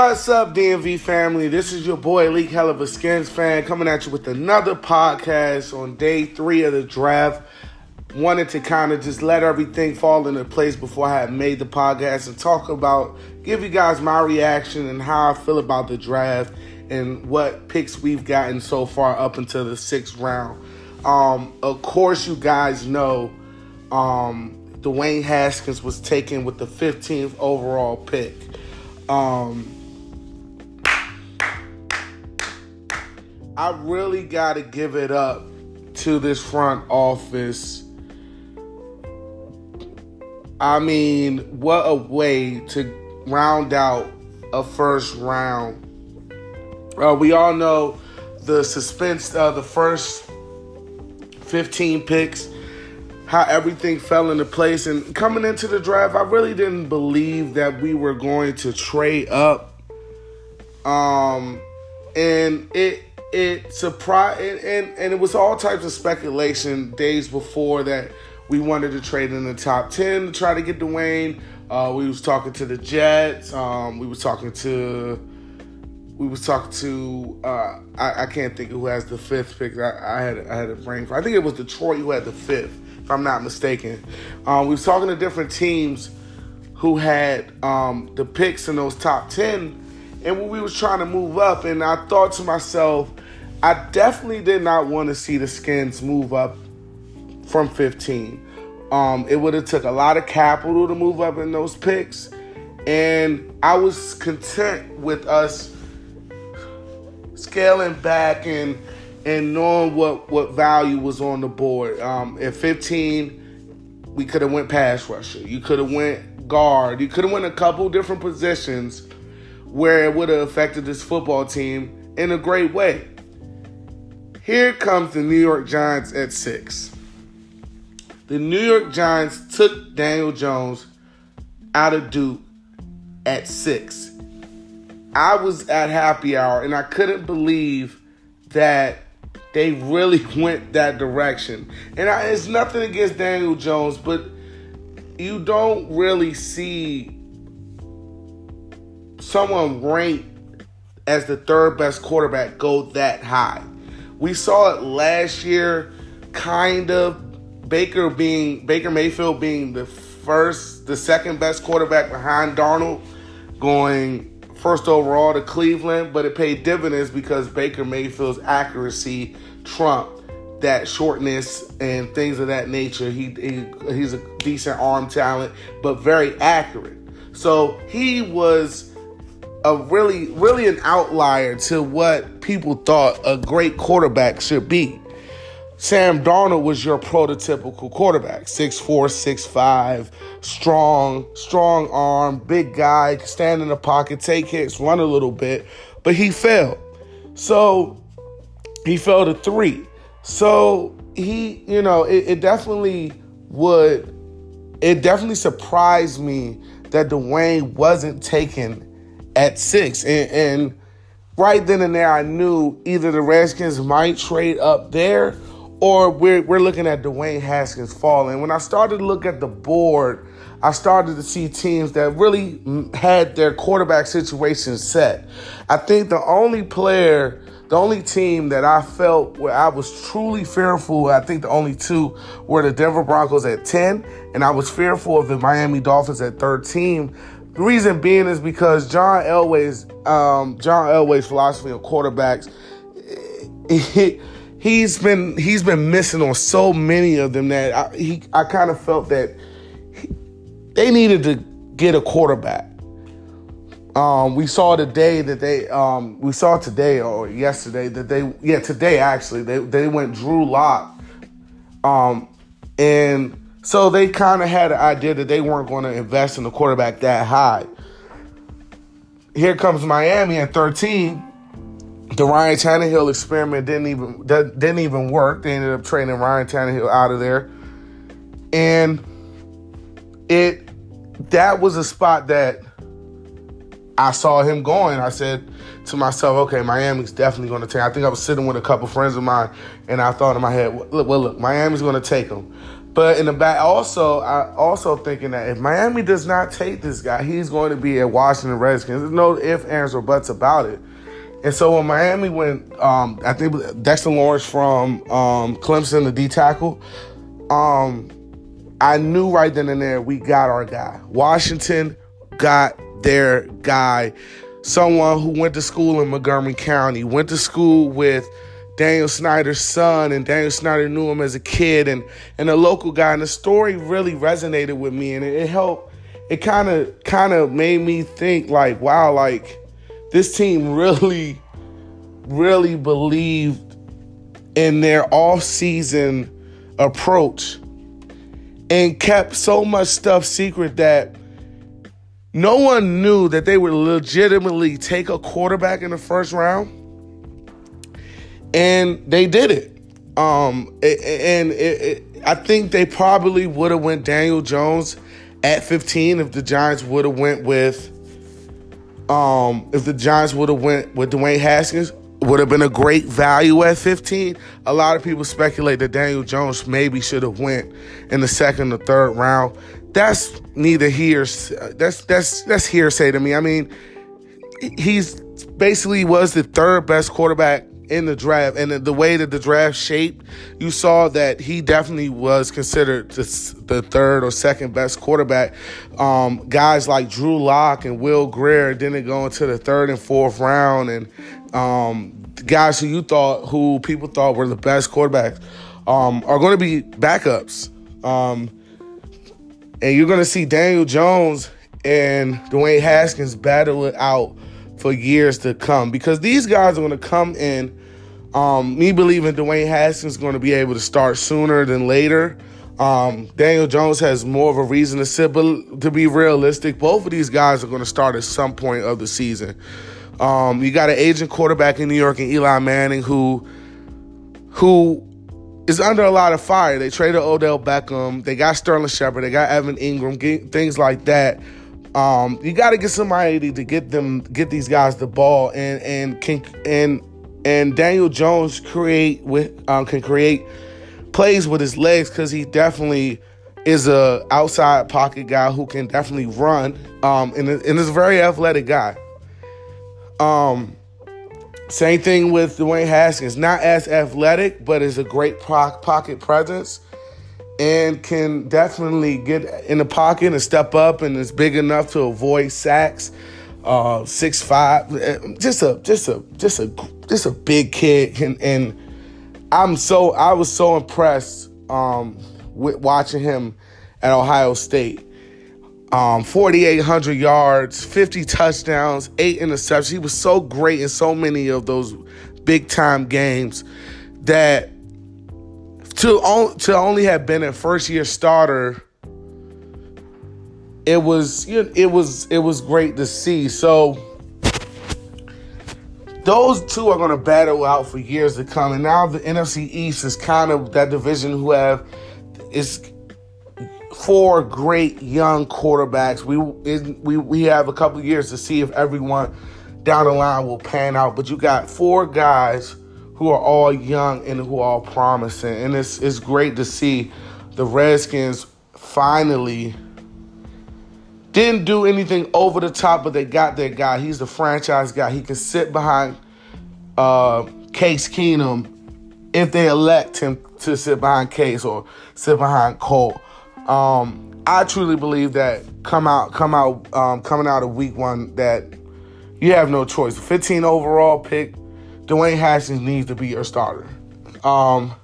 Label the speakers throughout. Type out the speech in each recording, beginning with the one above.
Speaker 1: What's up, DMV family? This is your boy Leak Hell of a Skins fan coming at you with another podcast on day three of the draft. Wanted to kind of just let everything fall into place before I had made the podcast and talk about, give you guys my reaction and how I feel about the draft and what picks we've gotten so far up until the sixth round. Um, of course, you guys know um, Dwayne Haskins was taken with the 15th overall pick. Um, I really got to give it up to this front office. I mean, what a way to round out a first round. Uh, we all know the suspense of the first 15 picks, how everything fell into place. And coming into the draft, I really didn't believe that we were going to trade up. Um, and it it surprised and, and, and it was all types of speculation days before that we wanted to trade in the top 10 to try to get Dwayne. Uh, we was talking to the Jets. Um, we was talking to we was talking to uh, I, I, can't think who has the fifth pick. I, I, had I had a brain for. I think it was Detroit who had the fifth, if I'm not mistaken. Um, we was talking to different teams who had um, the picks in those top ten, and when we was trying to move up, and I thought to myself, I definitely did not want to see the Skins move up from 15. Um, it would have took a lot of capital to move up in those picks, and I was content with us scaling back and and knowing what what value was on the board. Um, at 15, we could have went pass rusher. You could have went guard. You could have went a couple different positions where it would have affected this football team in a great way. Here comes the New York Giants at six. The New York Giants took Daniel Jones out of Duke at six. I was at happy hour and I couldn't believe that they really went that direction. And I, it's nothing against Daniel Jones, but you don't really see someone ranked as the third best quarterback go that high. We saw it last year, kind of. Baker being Baker Mayfield being the first, the second best quarterback behind Darnold, going first overall to Cleveland, but it paid dividends because Baker Mayfield's accuracy trumped that shortness and things of that nature. He, he he's a decent arm talent, but very accurate. So he was a really really an outlier to what people thought a great quarterback should be. Sam Darnold was your prototypical quarterback 6'4, 6'5, strong, strong arm, big guy, stand in the pocket, take hits, run a little bit, but he failed. So he fell to three. So he, you know, it, it definitely would, it definitely surprised me that Dwayne wasn't taken at six. and, and right then and there, I knew either the Redskins might trade up there or we're, we're looking at Dwayne Haskins falling. When I started to look at the board, I started to see teams that really had their quarterback situation set. I think the only player, the only team that I felt where I was truly fearful, I think the only two were the Denver Broncos at 10, and I was fearful of the Miami Dolphins at 13. The reason being is because John Elway's um, John Elway's philosophy of quarterbacks. It, he's been he's been missing on so many of them that I, he I kind of felt that he, they needed to get a quarterback. Um, we saw today that they um, we saw today or yesterday that they yeah today actually they they went Drew Lock, um, and so they kind of had an idea that they weren't going to invest in a quarterback that high. Here comes Miami at 13 the Ryan Tannehill experiment didn't even didn't even work. They ended up trading Ryan Tannehill out of there, and it that was a spot that I saw him going. I said to myself, "Okay, Miami's definitely going to take." I think I was sitting with a couple friends of mine, and I thought in my head, "Look, well, look, Miami's going to take him." But in the back, also, I also thinking that if Miami does not take this guy, he's going to be at Washington Redskins. There's no ifs, ands, or buts about it. And so when Miami went, um, I think Dexter Lawrence from um, Clemson, the D tackle, um, I knew right then and there we got our guy. Washington got their guy, someone who went to school in Montgomery County, went to school with Daniel Snyder's son, and Daniel Snyder knew him as a kid, and and a local guy. And the story really resonated with me, and it, it helped. It kind of kind of made me think like, wow, like this team really, really believed in their off-season approach and kept so much stuff secret that no one knew that they would legitimately take a quarterback in the first round and they did it. Um, and it, it, I think they probably would have went Daniel Jones at 15 if the Giants would have went with um, if the Giants would have went with Dwayne Haskins would have been a great value at 15. A lot of people speculate that Daniel Jones maybe should have went in the second or third round. That's neither here. That's that's that's hearsay to me. I mean, he's basically was the third best quarterback in the draft and the way that the draft shaped, you saw that he definitely was considered the third or second best quarterback. Um, guys like Drew Lock and Will Grier didn't go into the third and fourth round, and um, guys who you thought, who people thought were the best quarterbacks, um, are going to be backups. Um, and you're going to see Daniel Jones and Dwayne Haskins battle it out for years to come because these guys are going to come in um, me believing Dwayne Haskins is going to be able to start sooner than later. Um, Daniel Jones has more of a reason to sit, but to be realistic, both of these guys are going to start at some point of the season. Um, you got an aging quarterback in New York and Eli Manning who who is under a lot of fire. They traded Odell Beckham, they got Sterling Shepard, they got Evan Engram, things like that. Um, you got to get somebody to get them, get these guys the ball, and and can and and Daniel Jones create with um, can create plays with his legs because he definitely is a outside pocket guy who can definitely run um, and, and is a very athletic guy. Um, same thing with Dwayne Haskins, not as athletic, but is a great pocket presence and can definitely get in the pocket and step up and is big enough to avoid sacks uh, six five, uh, just a just a just a just a big kid, and and I'm so I was so impressed um, with watching him at Ohio State. Um, 4,800 yards, 50 touchdowns, eight interceptions. He was so great in so many of those big time games that to, to only have been a first year starter it was it was it was great to see. So those two are going to battle out for years to come. And now the NFC East is kind of that division who have is four great young quarterbacks. We we we have a couple years to see if everyone down the line will pan out. But you got four guys who are all young and who are all promising, and it's it's great to see the Redskins finally didn't do anything over the top, but they got their guy. He's the franchise guy. He can sit behind uh, Case Keenum if they elect him to sit behind Case or sit behind Cole. Um, I truly believe that come out, come out, um, coming out of Week One, that you have no choice. 15 overall pick, Dwayne Haskins needs to be your starter. Um,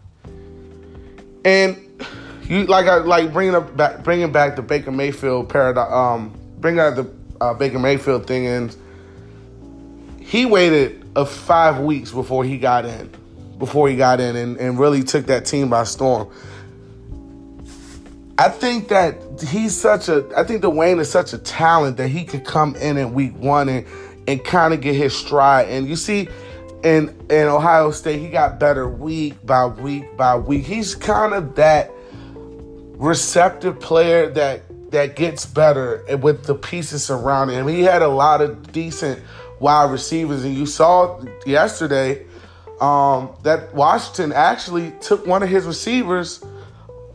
Speaker 1: and you like I like bringing up back bringing back the Baker Mayfield paradox. Um, bringing out the uh, Baker Mayfield thing, and he waited a five weeks before he got in, before he got in, and, and really took that team by storm. I think that he's such a. I think Dwayne is such a talent that he could come in in week one and and kind of get his stride. And you see, in in Ohio State, he got better week by week by week. He's kind of that receptive player that that gets better with the pieces surrounding him. He had a lot of decent wide receivers, and you saw yesterday um, that Washington actually took one of his receivers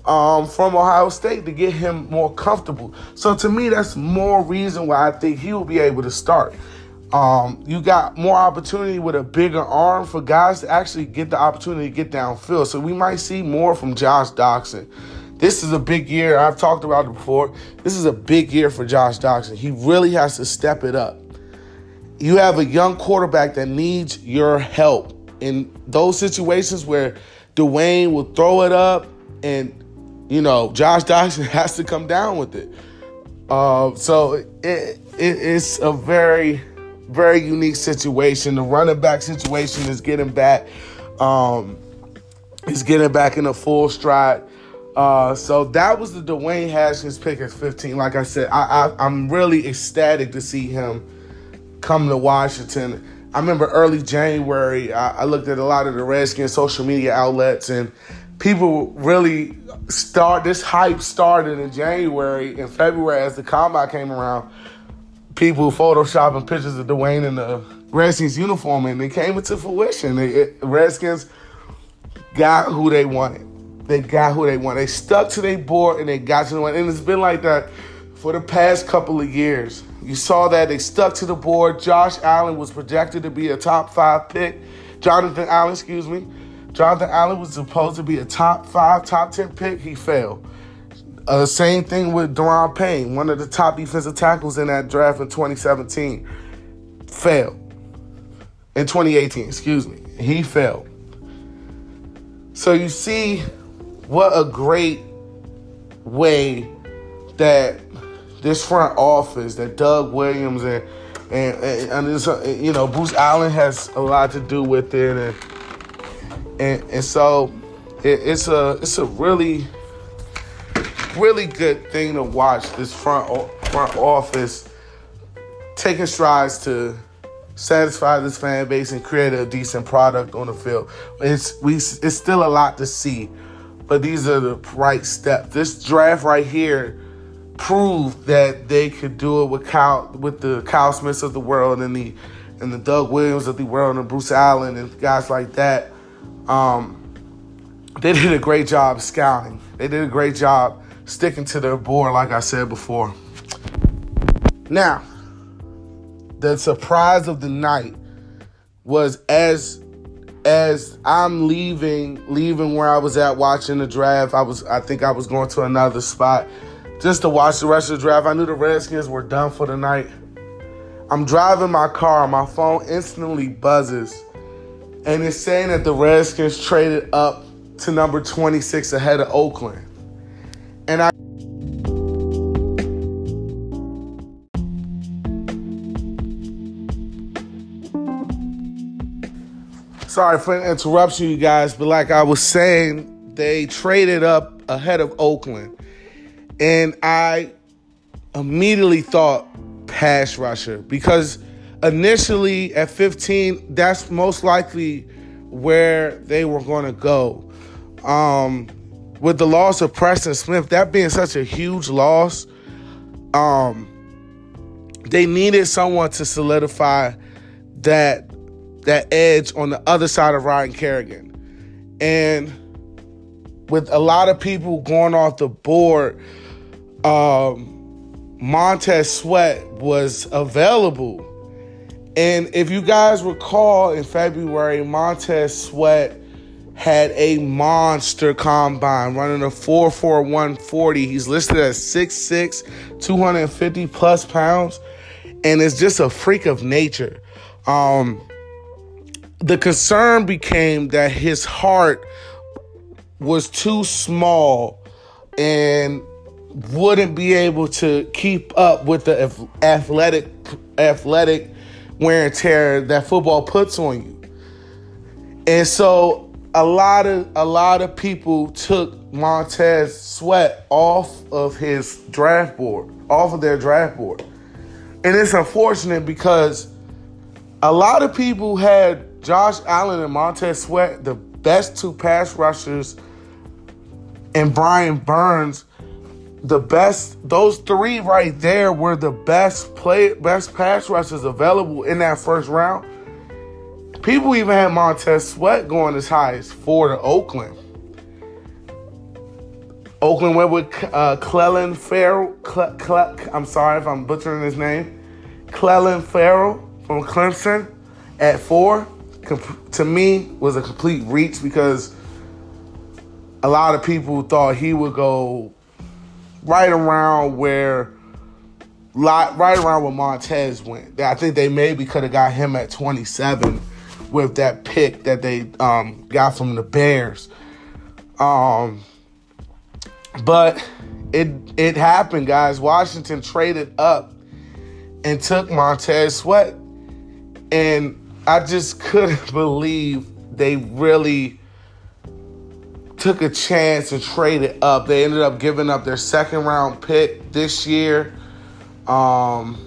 Speaker 1: um, from Ohio State to get him more comfortable. So to me, that's more reason why I think he will be able to start. Um, you got more opportunity with a bigger arm for guys to actually get the opportunity to get downfield. So we might see more from Josh Doctson. This is a big year. I've talked about it before. This is a big year for Josh Doctson. He really has to step it up. You have a young quarterback that needs your help in those situations where Dwayne will throw it up and you know, Josh Doctson has to come down with it. Uh, so it, it, it's a very, very unique situation. The running back situation is getting back, um, is getting back in a full stride. Uh, so that was the Dwayne Haskins pick at 15. Like I said, I, I, I'm really ecstatic to see him come to Washington. I remember early January, I, I looked at a lot of the Redskins social media outlets and people really start this hype started in January and February as the combine came around. People photoshopping pictures of Dwayne in the Redskins uniform, and it came into fruition. The Redskins got who they wanted. They got who they want. They stuck to their board and they got to the one. And it's been like that for the past couple of years. You saw that they stuck to the board. Josh Allen was projected to be a top five pick. Jonathan Allen, excuse me. Jonathan Allen was supposed to be a top five, top 10 pick. He failed. Uh, same thing with Daron Payne, one of the top defensive tackles in that draft in 2017. Failed. In 2018, excuse me. He failed. So you see what a great way that this front office, that Doug Williams and and, and, and this, uh, you know Bruce Allen has a lot to do with it, and and and so it, it's a it's a really really good thing to watch this front front office taking strides to satisfy this fan base and create a decent product on the field. It's we it's still a lot to see, but these are the right steps. This draft right here proved that they could do it with Kyle with the Kyle Smiths of the world and the and the Doug Williams of the world and Bruce Allen and guys like that um, they did a great job scouting. They did a great job sticking to their board, like I said before. Now, the surprise of the night was as as I'm leaving leaving where I was at watching the draft. I was I think I was going to another spot just to watch the rest of the draft. I knew the Redskins were done for the night. I'm driving my car, my phone instantly buzzes and it's saying that the Redskins traded up to number 26 ahead of Oakland. Sorry for the interruption, you guys, but like I was saying, they traded up ahead of Oakland. And I immediately thought pass rusher because initially at 15, that's most likely where they were going to go. Um, with the loss of Preston Smith, that being such a huge loss, um, they needed someone to solidify that that edge on the other side of Ryan Kerrigan. And with a lot of people going off the board, um, Montez Sweat was available and if you guys recall in February, Montez Sweat had a monster combine running a 44140. He's listed as 6'6, 250 plus pounds, and it's just a freak of nature. Um, the concern became that his heart was too small and wouldn't be able to keep up with the athletic athletic wear and tear that football puts on you. And so a lot of a lot of people took Montez Sweat off of his draft board, off of their draft board. And it's unfortunate because a lot of people had Josh Allen and Montez Sweat, the best two pass rushers, and Brian Burns the best those three right there were the best play best pass rushers available in that first round. People even had Montez Sweat going as high as four to Oakland. Oakland went with uh, Clelin Ferrell. Cle- Cle- I'm sorry if I'm butchering his name. Clelin Ferrell from Clemson at four. To me, was a complete reach because a lot of people thought he would go right around where, right around where Montez went. I think they maybe could have got him at 27 with that pick that they um, got from the Bears. Um, but it it happened, guys. Washington traded up and took Montez Sweat, and I just couldn't believe they really took a chance and traded up. They ended up giving up their second round pick this year. Um,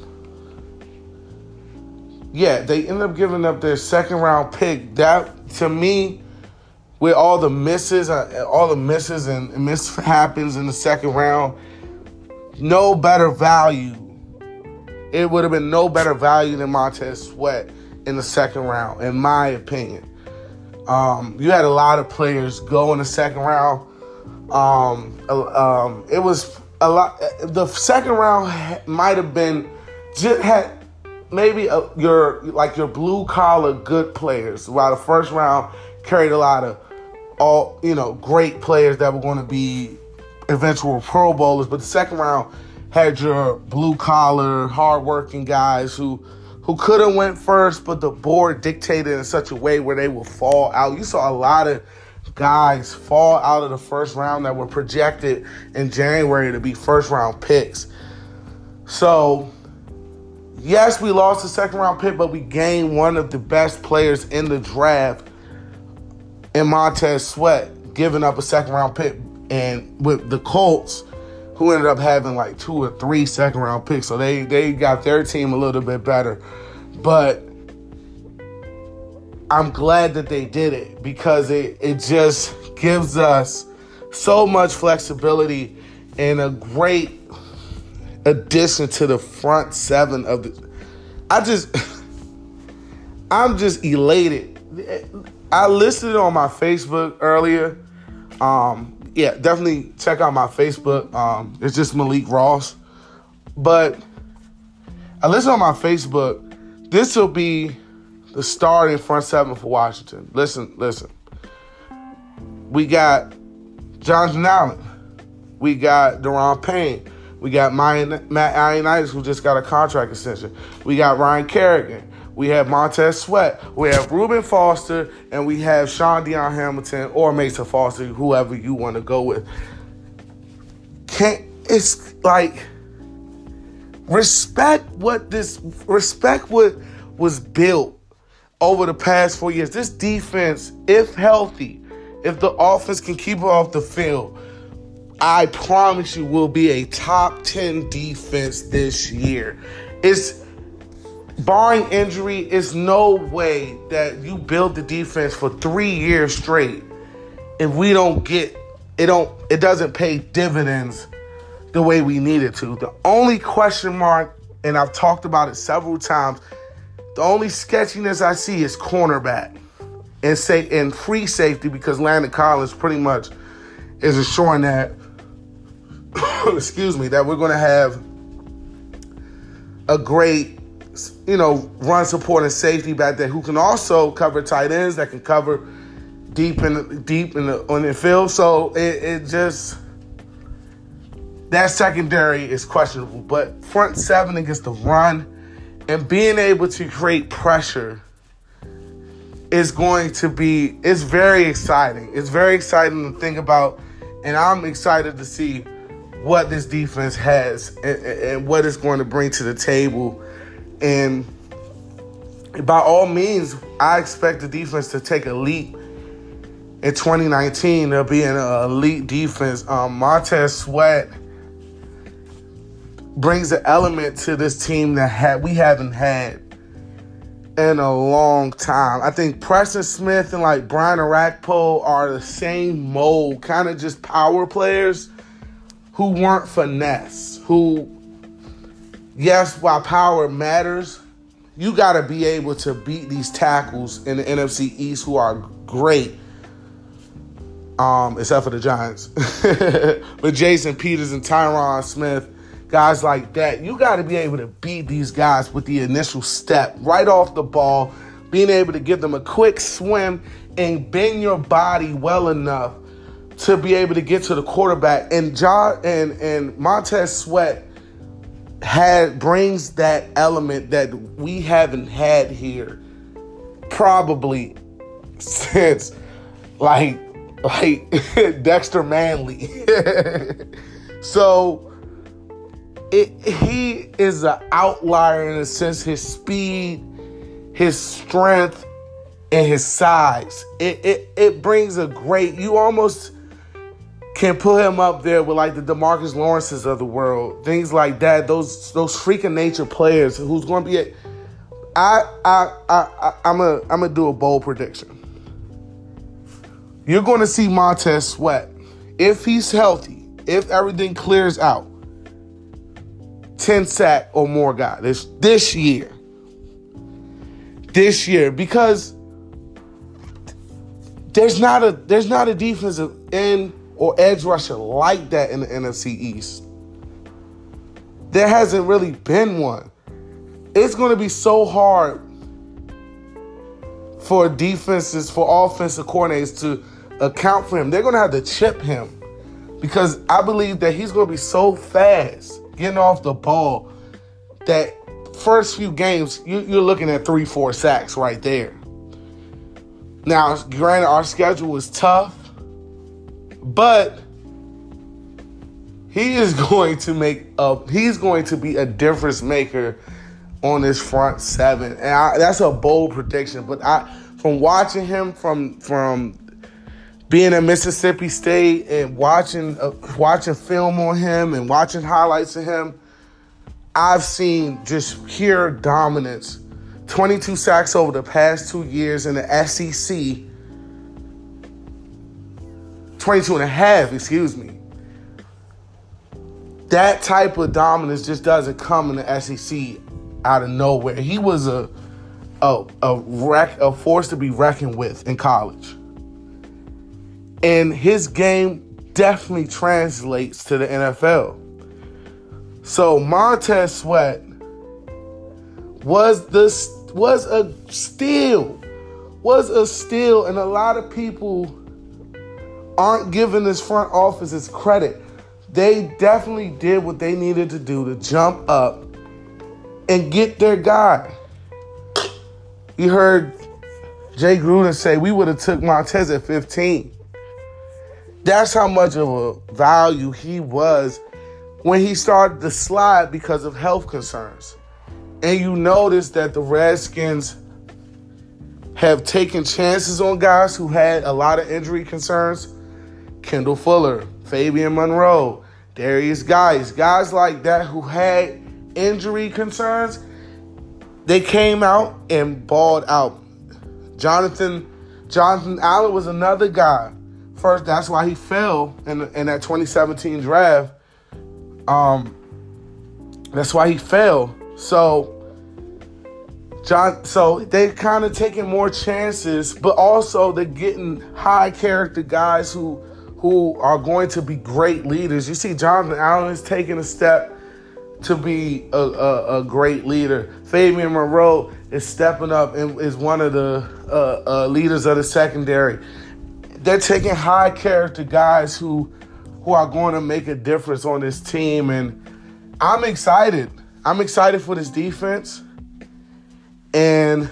Speaker 1: yeah, they ended up giving up their second round pick. That to me, with all the misses, uh, all the misses and, and mishaps in the second round, no better value. It would have been no better value than Montez Sweat in the second round, in my opinion. Um, you had a lot of players go in the second round. Um, um, it was a lot. The second round might have been just had maybe a, your like your blue collar good players. While the first round carried a lot of all you know great players that were going to be eventual Pro Bowlers, but the second round had your blue collar, hardworking guys who who could have went first, but the board dictated in such a way where they will fall out. You saw a lot of guys fall out of the first round that were projected in January to be first round picks. So, yes, we lost the second round pick, but we gained one of the best players in the draft in Montez Sweat, giving up a second round pick. And with the Colts, who ended up having like two or three second round picks. So they they got their team a little bit better. But I'm glad that they did it because it, it just gives us so much flexibility and a great addition to the front seven of the I just I'm just elated. I listed on my Facebook earlier. Um, yeah, definitely check out my Facebook. Um, it's just Malik Ross. But I listen on my Facebook. This will be the starting front seven for Washington. Listen, listen. We got Jonathan Allen. We got Daron Payne. We got Matt Ioannidis, who just got a contract extension. We got Ryan Kerrigan. We have Montez Sweat. We have Reuben Foster, and we have Shaun Dion Hamilton or Mason Foster, whoever you want to go with. Can't it's like respect what this respect what was built over the past four years. This defense, if healthy, if the offense can keep it off the field, I promise you will be a top 10 defense this year. It's barring injury, is no way that you build the defense for three years straight if we don't get it don't it doesn't pay dividends the way we need it to. The only question mark, and I've talked about it several times, the only sketchiness I see is cornerback and say and free safety because Landon Collins pretty much is assuring that excuse me that we're going to have a great you know, run support and safety back there who can also cover tight ends that can cover deep in deep in the on the field. So it, it just that secondary is questionable. But front seven against the run and being able to create pressure is going to be it's very exciting. It's very exciting to think about, and I'm excited to see what this defense has and, and what it's going to bring to the table and by all means, I expect the defense to take a leap in 2019. They'll be an elite defense. Um, Montez Sweat brings an element to this team that we haven't had in a long time. I think Preston Smith and like Brian Orakpo are the same mold, kind of just power players who weren't finesse, who yes, while power matters, you got to be able to beat these tackles in the NFC East who are great. um, except for the Giants. but Jason Peters and Tyron Smith, guys like that, you got to be able to beat these guys with the initial step right off the ball, being able to give them a quick swim and bend your body well enough to be able to get to the quarterback. And John and and Montez Sweat had brings that element that we haven't had here probably since like like Dexter Manley. so it, he is an outlier in a sense. His speed, his strength, and his size. It it it brings a great. You almost can put him up there with like the Demarcus Lawrences of the world, things like that. Those those freak nature players who's going to be. A, I I I I'm a I'm gonna do a bold prediction. You're going to see Montez Sweat if he's healthy, if everything clears out. 10 sack or more guy this this year. This year because there's not a there's not a defensive end or edge rusher like that in the NFC East. There hasn't really been one. It's going to be so hard for defenses, for offensive coordinators to account for him. They're going to have to chip him because I believe that he's going to be so fast getting off the ball that first few games you, are looking at three, four sacks right there. Now, granted, our schedule is tough, but he is going to make a he's going to be a difference maker on this front seven, and I, that's a bold prediction. But I, from watching him from from being at Mississippi State and watching uh, watching film on him and watching highlights of him, I've seen just pure dominance. 22 sacks over the past two years in the SEC. 22 and a half, excuse me. That type of dominance just doesn't come in the SEC out of nowhere. He was a a a, wreck, a force to be reckoned with in college. And his game definitely translates to the NFL. So Montez Sweat was this was a steal, was a steal, and a lot of people aren't giving this front office its credit. They definitely did what they needed to do to jump up and get their guy. You heard Jay Gruden say we would have took Montez at 15. That's how much of a value he was when he started to slide because of health concerns. And you notice that the Redskins have taken chances on guys who had a lot of injury concerns. Kendall Fuller, Fabian Moreau, Derrius Guice, guys like that who had injury concerns, they came out and balled out. Jonathan Jonathan Allen was another guy. First, that's why he fell in, in that 2017 draft. Um, that's why he fell. So, John, so they kind of taking more chances, but also they're getting high character guys who who are going to be great leaders. You see, Jonathan Allen is taking a step to be a, a, a, great leader. Fabian Moreau is stepping up and is one of the uh, uh, leaders of the secondary. They're taking high character guys who who are going to make a difference on this team, and I'm excited. I'm excited for this defense, and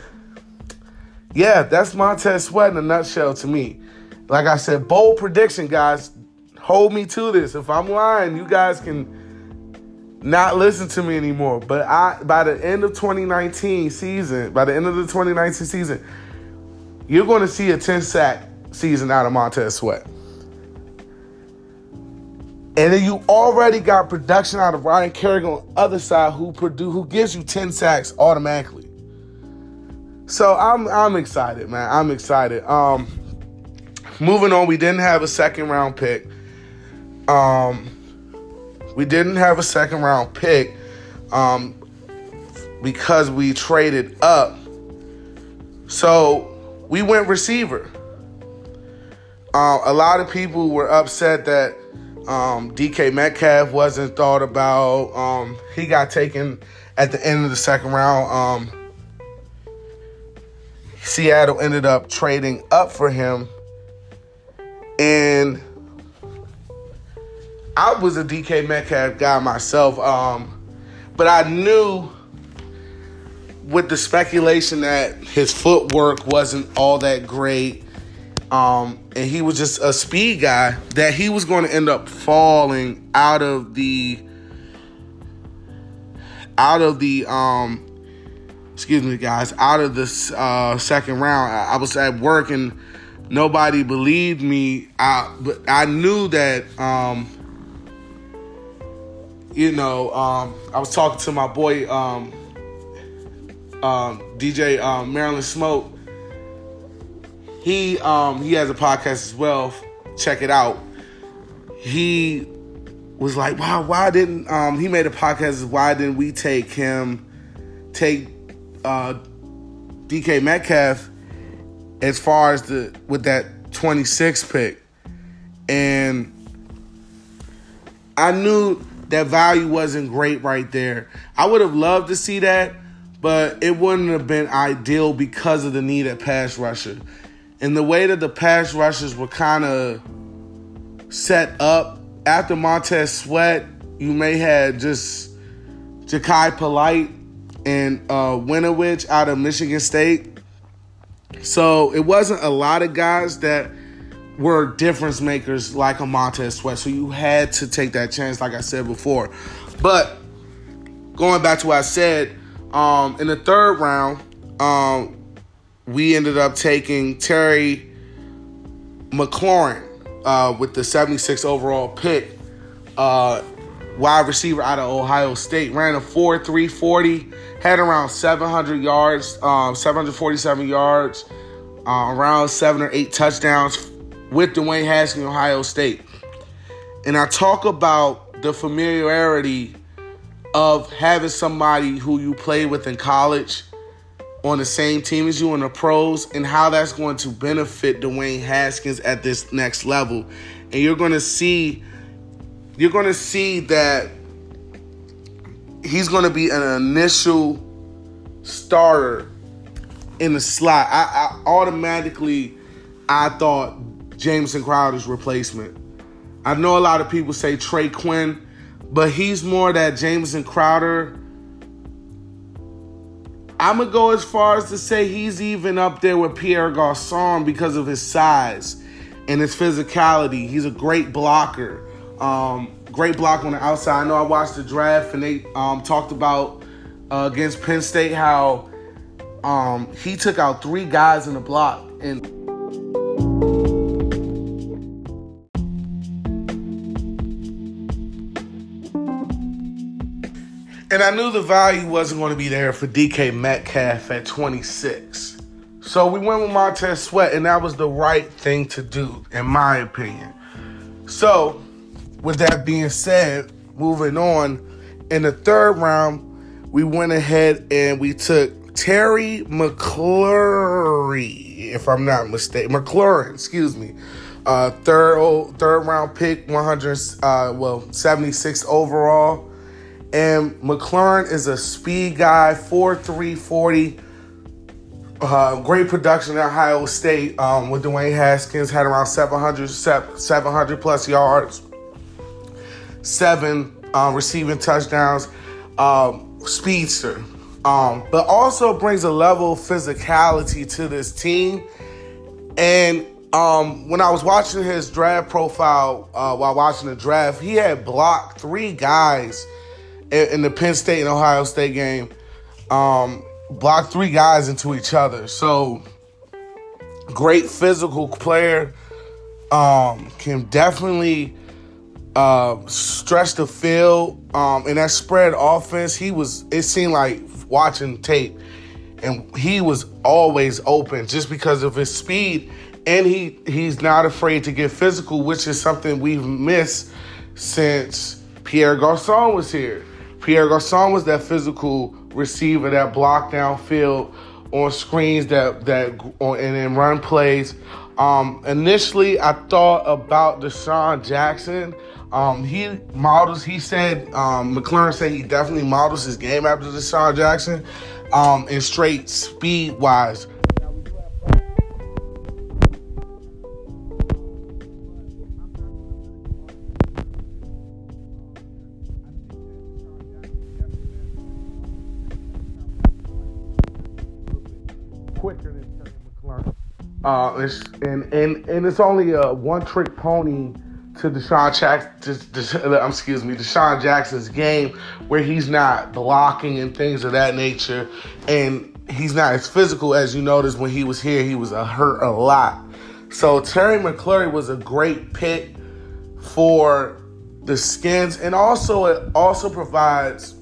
Speaker 1: yeah, that's Montez Sweat in a nutshell to me. Like I said, bold prediction, guys. Hold me to this. If I'm lying, you guys can not listen to me anymore. But I by the end of 2019 season, by the end of the 2019 season, you're going to see a 10 sack season out of Montez Sweat. And then you already got production out of Ryan Kerrigan on the other side who produce who gives you 10 sacks automatically. So I'm I'm excited, man. I'm excited. Um moving on, we didn't have a second round pick. Um we didn't have a second round pick um, because we traded up. So we went receiver. uh, a lot of people were upset that um, DK Metcalf wasn't thought about. Um, he got taken at the end of the second round. Um, Seattle ended up trading up for him. And I was a DK Metcalf guy myself. Um, but I knew with the speculation that his footwork wasn't all that great. Um, and he was just a speed guy that he was going to end up falling out of the out of the um excuse me guys out of the uh, second round I, I, was at work and nobody believed me I, but i knew that um you know um i was talking to my boy um um dj um, maryland smoke he um he has a podcast as well. Check it out. He was like, "Wow, why didn't um he made a podcast? Why didn't we take him, take uh DK Metcalf as far as the with that 26 pick?" And I knew that value wasn't great right there. I would have loved to see that, but it wouldn't have been ideal because of the need at pass rusher and the way that the pass rushers were kind of set up after Montez Sweat, you may have just Jachai Polite and uh, Winovich out of Michigan State. So it wasn't a lot of guys that were difference makers like a Montez Sweat. So you had to take that chance, like I said before. But going back to what I said, um, in the third round, um, we ended up taking Terry McLaurin uh, with the 76 overall pick, uh, wide receiver out of Ohio State. Ran a 4 3 40, had around 700 yards, um, 747 yards, uh, around seven or eight touchdowns with Dwayne Haskins, Ohio State. And I talk about the familiarity of having somebody who you played with in college on the same team as you in the pros and how that's going to benefit Dwayne Haskins at this next level. And you're going to see you're going to see that he's going to be an initial starter in the slot. I, I automatically I thought Jamison Crowder's replacement. I know a lot of people say Trey Quinn, but he's more that Jamison Crowder I'm gonna go as far as to say he's even up there with Pierre Garcon because of his size and his physicality. He's a great blocker, um, great block on the outside. I know I watched the draft and they um, talked about uh, against Penn State how um, he took out three guys in the block and. And I knew the value wasn't going to be there for DK Metcalf at 26. So we went with Montez Sweat, and that was the right thing to do, in my opinion. So, with that being said, moving on, in the third round, we went ahead and we took Terry McClory, if I'm not mistaken, McLaurin, excuse me, uh, third third round pick, 100, uh, well, 76 overall. And McLaurin is a speed guy, 4'340. Uh, great production at Ohio State um, with Dwayne Haskins, had around 700, 700 plus yards, seven um, receiving touchdowns, um, speedster. Um, but also brings a level of physicality to this team. And um, when I was watching his draft profile uh, while watching the draft, he had blocked three guys in the Penn State and Ohio State game, um, blocked three guys into each other. So great physical player. Um, can definitely uh, stretch the field. Um, in that spread offense, he was. It seemed like watching tape, and he was always open just because of his speed, and he he's not afraid to get physical, which is something we've missed since Pierre Garcon was here. Pierre Garcon was that physical receiver that blocked downfield on screens that that on, and in run plays. Um, initially, I thought about DeSean Jackson. Um, he models. He said um, McLaurin said he definitely models his game after DeSean Jackson, um, in straight speed wise. quicker than McLaurin. Uh, it's, and and and it's only a one trick pony to DeSean Jackson. To, excuse me, DeSean Jackson's game where he's not blocking and things of that nature, and he's not as physical as you noticed when he was here. He was a hurt a lot. So Terry McLaurin was a great pick for the skins, and also it also provides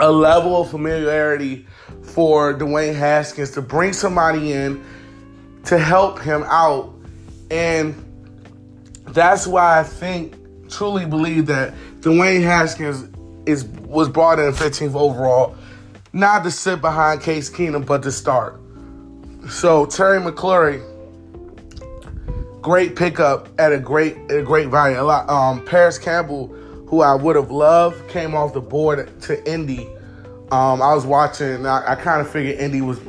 Speaker 1: a level of familiarity for Dwayne Haskins to bring somebody in to help him out. And that's why I think, truly believe that Dwayne Haskins is was brought in 15th overall, not to sit behind Case Keenum, but to start. So Terry McLaurin, great pickup at a great at a great value. A lot. Um, Parris Campbell, who I would have loved, came off the board to Indy um, I was watching. I, I kind of figured Indy was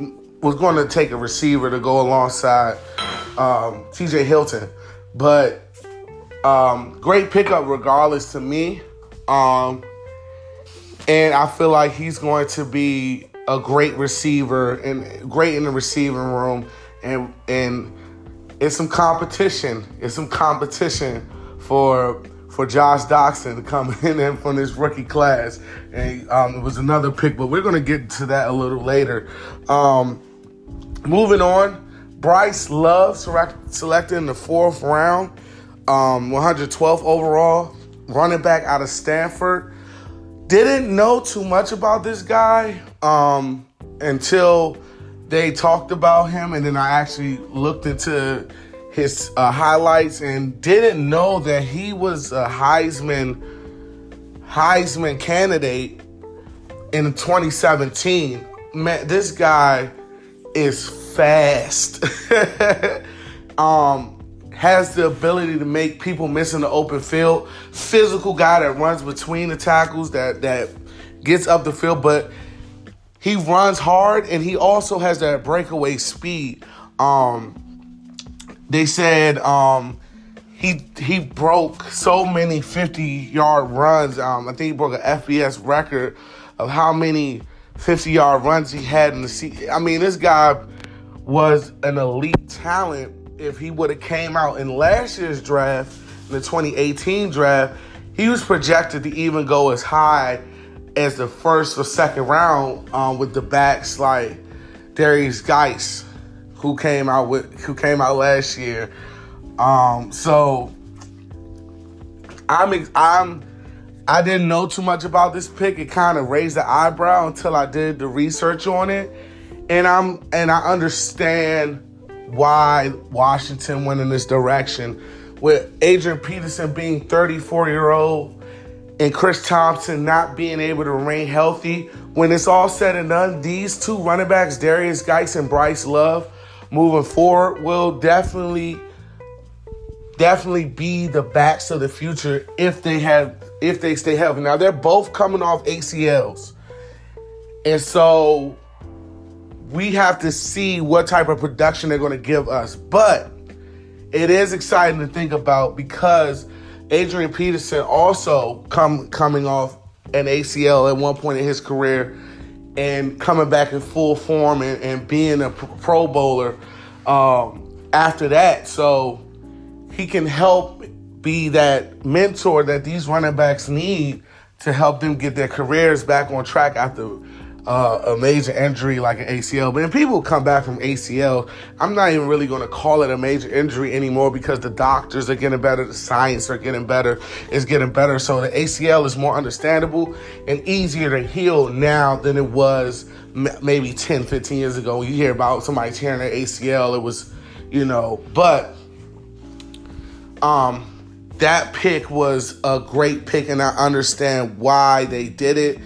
Speaker 1: was going to take a receiver to go alongside um, T.Y. Hilton, but um, great pickup regardless to me. Um, and I feel like he's going to be a great receiver and great in the receiving room. And and it's some competition. It's some competition for for Josh to come in from this rookie class. And um, it was another pick, but we're going to get to that a little later. Um, moving on, Bryce Love select, selected in the fourth round, um, 112th overall, running back out of Stanford. Didn't know too much about this guy um, until they talked about him, and then I actually looked into his uh, highlights and didn't know that he was a Heisman Heisman candidate in 2017. Man, this guy is fast. um, has the ability to make people miss in the open field. Physical guy that runs between the tackles, that that gets up the field, but he runs hard and he also has that breakaway speed. Um, they said um, he he broke so many 50 yard runs. Um, I think he broke an FBS record of how many 50 yard runs he had in the season. I mean, this guy was an elite talent. If he would have came out in last year's draft, in the 2018 draft, he was projected to even go as high as the first or second round um, with the backs like Derrius Guice who came out with who came out last year. Um, so I'm I'm I didn't know too much about this pick. It kind of raised the eyebrow until I did the research on it, and I'm and I understand why Washington went in this direction. With Adrian Peterson being 34 year old and Chris Thompson not being able to remain healthy, when it's all said and done, these two running backs, Derrius Guice and Bryce Love, moving forward will definitely definitely be the backs of the future if they have if they stay healthy. Now they're both coming off ACLs. And so we have to see what type of production they're going to give us. But it is exciting to think about because Adrian Peterson also come coming off an ACL at one point in his career and coming back in full form and, and being a Pro Bowler um, after that. So he can help be that mentor that these running backs need to help them get their careers back on track after uh, a major injury like an ACL. But when people come back from ACL, I'm not even really going to call it a major injury anymore because the doctors are getting better, the science are getting better, it's getting better. So the ACL is more understandable and easier to heal now than it was maybe 10, 15 years ago. When you hear about somebody tearing their ACL, it was, you know, but um that pick was a great pick and I understand why they did it.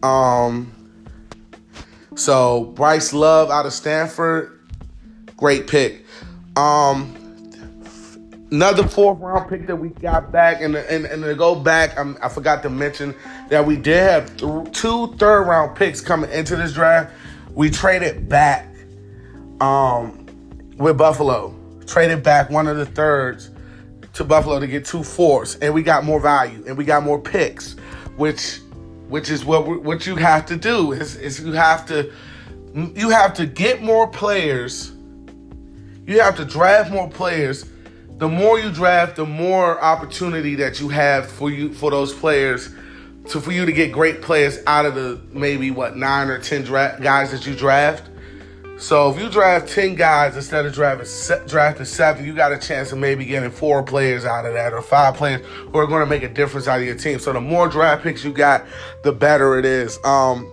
Speaker 1: Um so Bryce Love out of Stanford, great pick. Um, another fourth round pick that we got back, and and, and to go back, I'm, i forgot to mention that we did have th- two third round picks coming into this draft. We traded back um, with Buffalo, traded back one of the thirds to Buffalo to get two fourths, and we got more value and we got more picks, which which is what what you have to do is, is you have to you have to get more players. You have to draft more players the more you draft, the more opportunity that you have for you for those players to for you to get great players out of the maybe what nine or ten dra- guys that you draft. So if you draft ten guys instead of drafting drafting seven, you got a chance of maybe getting four players out of that or five players who are going to make a difference out of your team. So the more draft picks you got, the better it is. Um,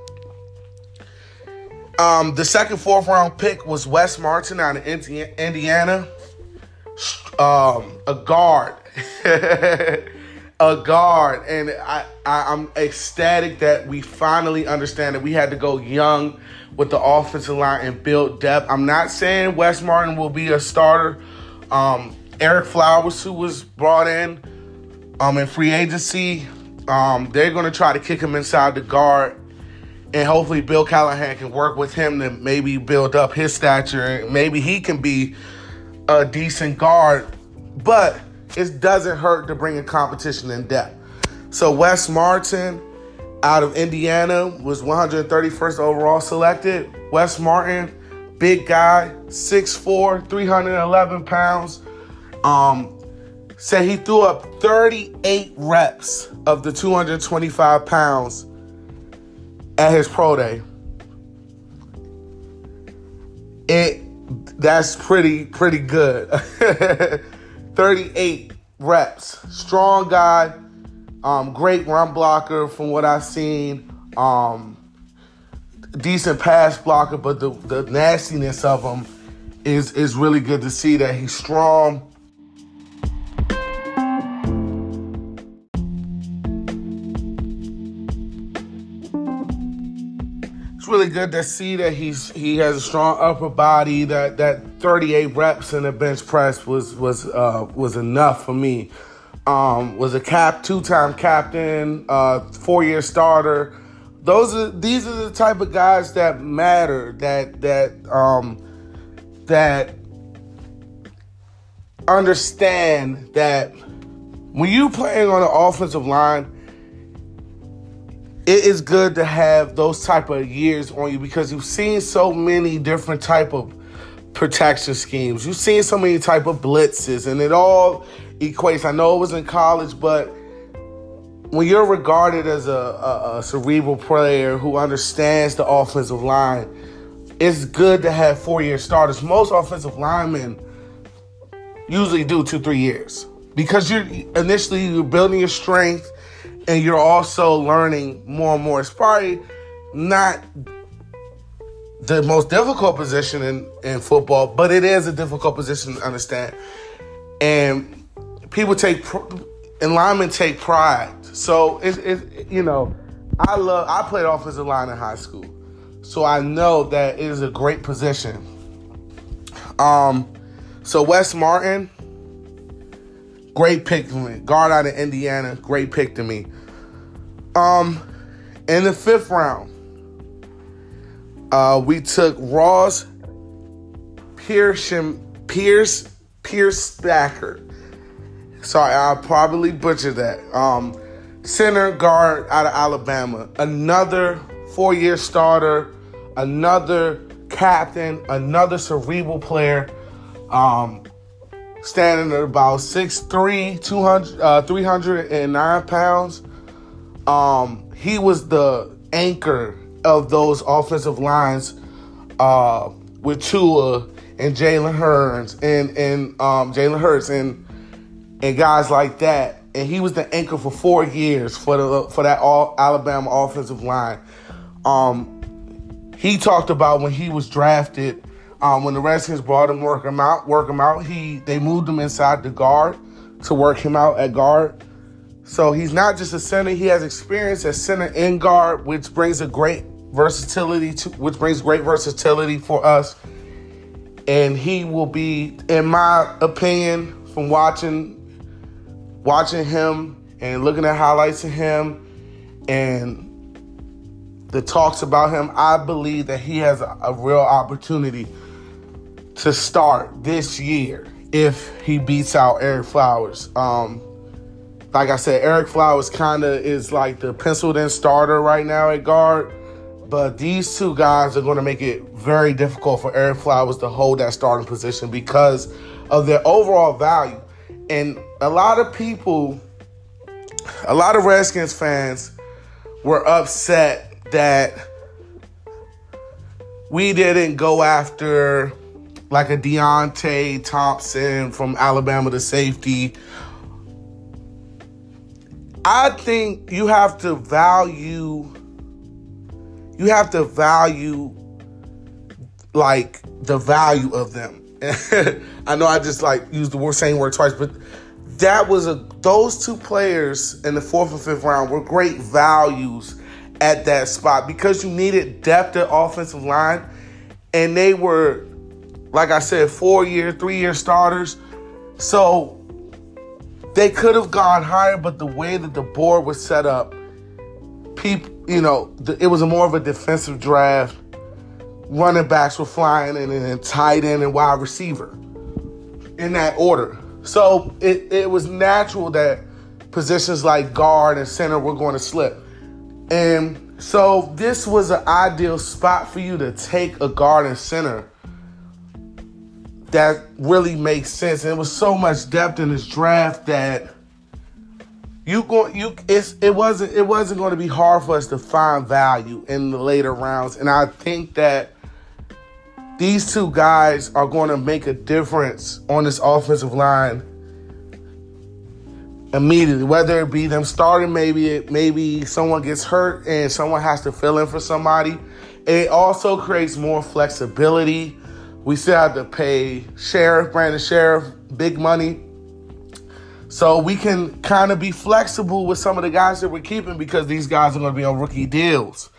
Speaker 1: um, the second fourth round pick was Wes Martin out of Indiana um, a guard. a guard. And I, I, I'm ecstatic that we finally understand that we had to go young with the offensive line and build depth. I'm not saying Wes Martin will be a starter. Um, Ereck Flowers, who was brought in um, in free agency, um, they're going to try to kick him inside the guard. And hopefully, Bill Callahan can work with him to maybe build up his stature. And maybe he can be a decent guard, but it doesn't hurt to bring a competition in depth. So Wes Martin out of Indiana was 131st overall selected. Wes Martin, big guy, 6'4, 311 pounds. Um, said he threw up 38 reps of the 225 pounds at his pro day. It that's pretty pretty good. 38 reps. Strong guy. Um, great run blocker from what I've seen. Um, decent pass blocker, but the, the nastiness of him is is really good to see that he's strong. Really good to see that he's he has a strong upper body. That that 38 reps in the bench press was was uh, was enough for me. Um, was a cap two time captain, uh, four year starter. Those are these are the type of guys that matter. That that um, that understand that when you playing on the offensive line it is good to have those type of years on you because you've seen so many different type of protection schemes. You've seen so many type of blitzes, and it all equates. I know it was in college, but when you're regarded as a, a, a cerebral player who understands the offensive line, it's good to have four year starters. Most offensive linemen usually do two, three years because you're initially you're building your strength and you're also learning more and more. It's probably not the most difficult position in, in football, but it is a difficult position to understand. And people take, and linemen take pride. So, it, it, you know, I love, I played offensive line in high school. So I know that it is a great position. Um, so Wes Martin, Great pick for me. Guard out of Indiana. Great pick to me. Um, in the fifth round, uh, we took Ross Pierce Pierce Pierce Spacker. Sorry, I probably butchered that. Um, center guard out of Alabama. Another four-year starter. Another captain. Another cerebral player. Um, standing at about 6'3, 200, uh, 309 pounds. Um, he was the anchor of those offensive lines uh, with Tua and Jalen Hurts and and um, Jalen Hurts and and guys like that. And he was the anchor for four years for the for that all Alabama offensive line. Um, he talked about when he was drafted um, when the Redskins brought him, work him out, work him out, he they moved him inside the guard to work him out at guard. So he's not just a center; he has experience as center and guard, which brings a great versatility to, which brings great versatility for us. And he will be, in my opinion, from watching watching him and looking at highlights of him and the talks about him, I believe that he has a, a real opportunity to start this year if he beats out Ereck Flowers. Um, like I said, Ereck Flowers kind of is like the penciled in starter right now at guard. But these two guys are going to make it very difficult for Ereck Flowers to hold that starting position because of their overall value. And a lot of people, a lot of Redskins fans were upset that we didn't go after like a Deionte Thompson from Alabama to safety. I think you have to value you have to value like the value of them. I know I just like used the word same word twice, but that was a those two players in the fourth and fifth round were great values at that spot because you needed depth at offensive line, and they were, like I said, four year, three year starters. So they could have gone higher, but the way that the board was set up, people, you know, it was more of a defensive draft. Running backs were flying, and then tight end and wide receiver in that order. So it, it was natural that positions like guard and center were going to slip. And so this was an ideal spot for you to take a guard and center that really makes sense. And it was so much depth in this draft that you go you it's it wasn't it wasn't going to be hard for us to find value in the later rounds. And I think that these two guys are going to make a difference on this offensive line immediately. Whether it be them starting, maybe it, maybe someone gets hurt and someone has to fill in for somebody. It also creates more flexibility. We still have to pay Scherff, Brandon Scherff, big money. So we can kind of be flexible with some of the guys that we're keeping because these guys are going to be on rookie deals.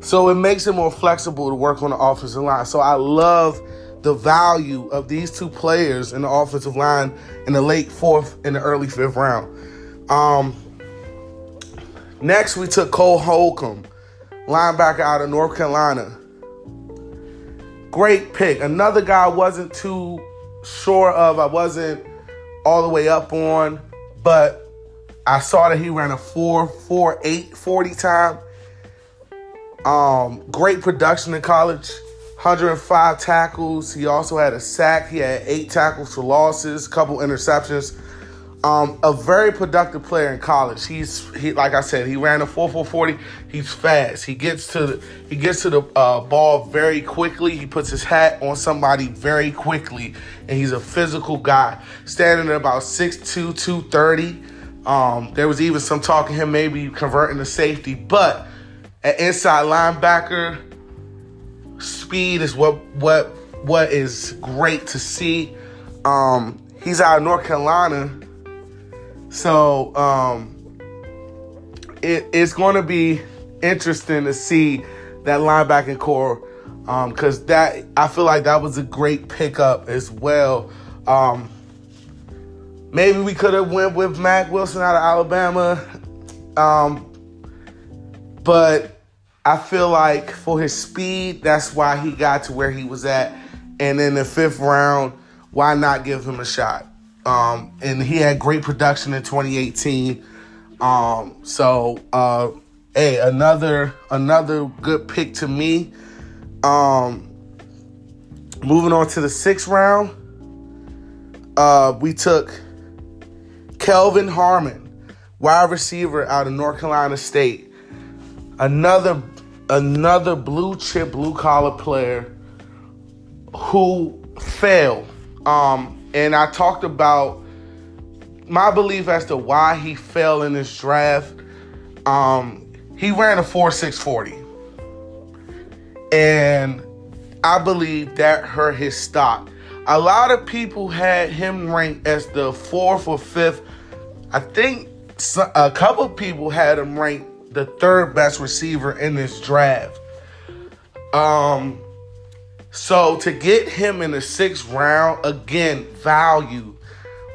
Speaker 1: So it makes it more flexible to work on the offensive line. So I love the value of these two players in the offensive line in the late fourth and the early fifth round. Um, next, we took Cole Holcomb, linebacker out of North Carolina. Great pick. Another guy I wasn't too sure of. I wasn't all the way up on, but I saw that he ran a 4 4 8 40 time. Um, great production in college. 105 tackles. He also had a sack. He had eight tackles for losses, couple interceptions. Um, a very productive player in college. He's he like I said, he ran a 4.440. He's fast. He gets to the, he gets to the uh, ball very quickly. He puts his hat on somebody very quickly, and he's a physical guy. Standing at about 6'2", 230. Um, there was even some talking him maybe converting to safety, but an inside linebacker speed is what what what is great to see. Um, he's out of North Carolina, so um, it, it's going to be interesting to see that linebacking corps because um, that I feel like that was a great pickup as well. Um, maybe we could have went with Mack Wilson out of Alabama, um, but I feel like for his speed, that's why he got to where he was at. And in the fifth round, why not give him a shot? Um, and he had great production in 2018. Um, so, uh, hey, another another good pick to me. Um, moving on to the sixth round, uh, we took Kelvin Harmon, wide receiver out of North Carolina State another another blue chip, blue collar player who failed. Um, and I talked about my belief as to why he fell in this draft. Um, he ran a 4.640. And I believe that hurt his stock. A lot of people had him ranked as the fourth or fifth. I think a couple people had him ranked the third best receiver in this draft. Um, so to get him in the sixth round, again, value.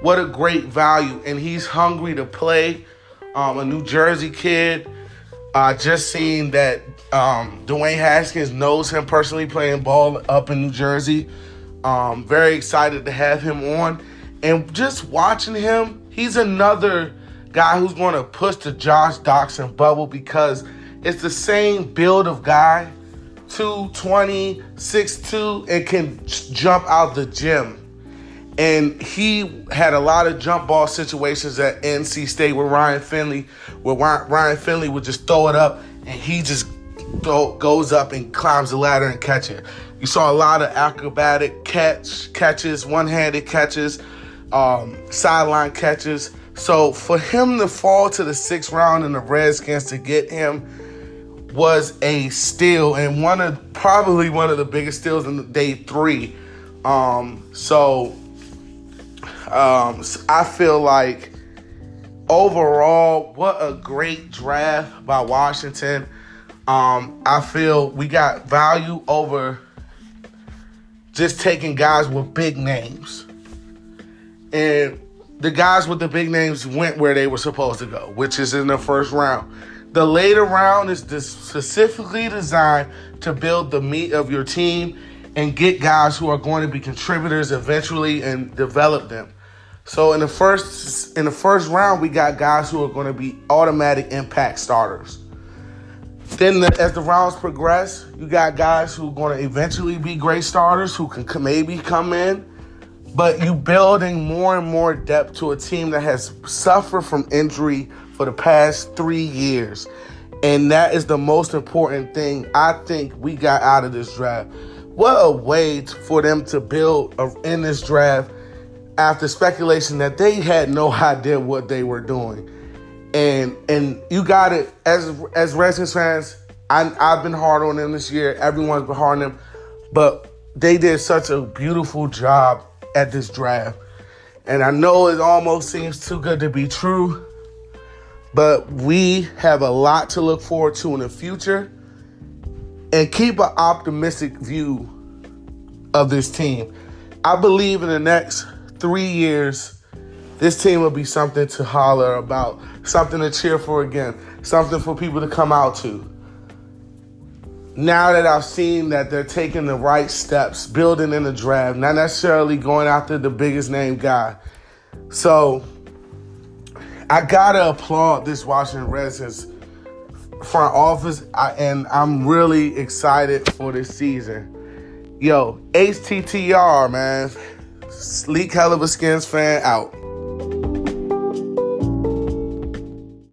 Speaker 1: what a great value. And he's hungry to play. Um, a New Jersey kid. Uh, just seen that um, Dwayne Haskins knows him personally playing ball up in New Jersey. Um, very excited to have him on. And just watching him, he's another guy who's going to push the Josh Doctson bubble because it's the same build of guy 220, 6'2, and can jump out the gym. And he had a lot of jump ball situations at NC State with Ryan Finley, where Ryan Finley would just throw it up and he just throw, goes up and climbs the ladder and catch it. You saw a lot of acrobatic catch catches, one-handed catches, um, sideline catches. So for him to fall to the sixth round and the Redskins to get him was a steal and one of probably one of the biggest steals in day three. Um, so um, I feel like overall, what a great draft by Washington. Um, I feel we got value over just taking guys with big names. And the guys with the big names went where they were supposed to go, which is in the first round. The later round is specifically designed to build the meat of your team and get guys who are going to be contributors eventually and develop them. So in the first in the first round, we got guys who are going to be automatic impact starters. Then, the, as the rounds progress, you got guys who are going to eventually be great starters who can maybe come in, but you building more and more depth to a team that has suffered from injury for the past three years. And that is the most important thing I think we got out of this draft. What a way for them to build in this draft after speculation that they had no idea what they were doing. And and you got it as as Redskins fans. I, I've been hard on them this year. Everyone's been hard on them, but they did such a beautiful job at this draft. And I know it almost seems too good to be true, but we have a lot to look forward to in the future and keep an optimistic view of this team. I believe in the next three years, this team will be something to holler about, something to cheer for again, something for people to come out to. Now that I've seen that they're taking the right steps, building in the draft, not necessarily going after the biggest name guy. So, I gotta applaud this Washington Redskins front office, I, and I'm really excited for this season. Yo, HTTR, man. Sleek Hell of a Skins fan out.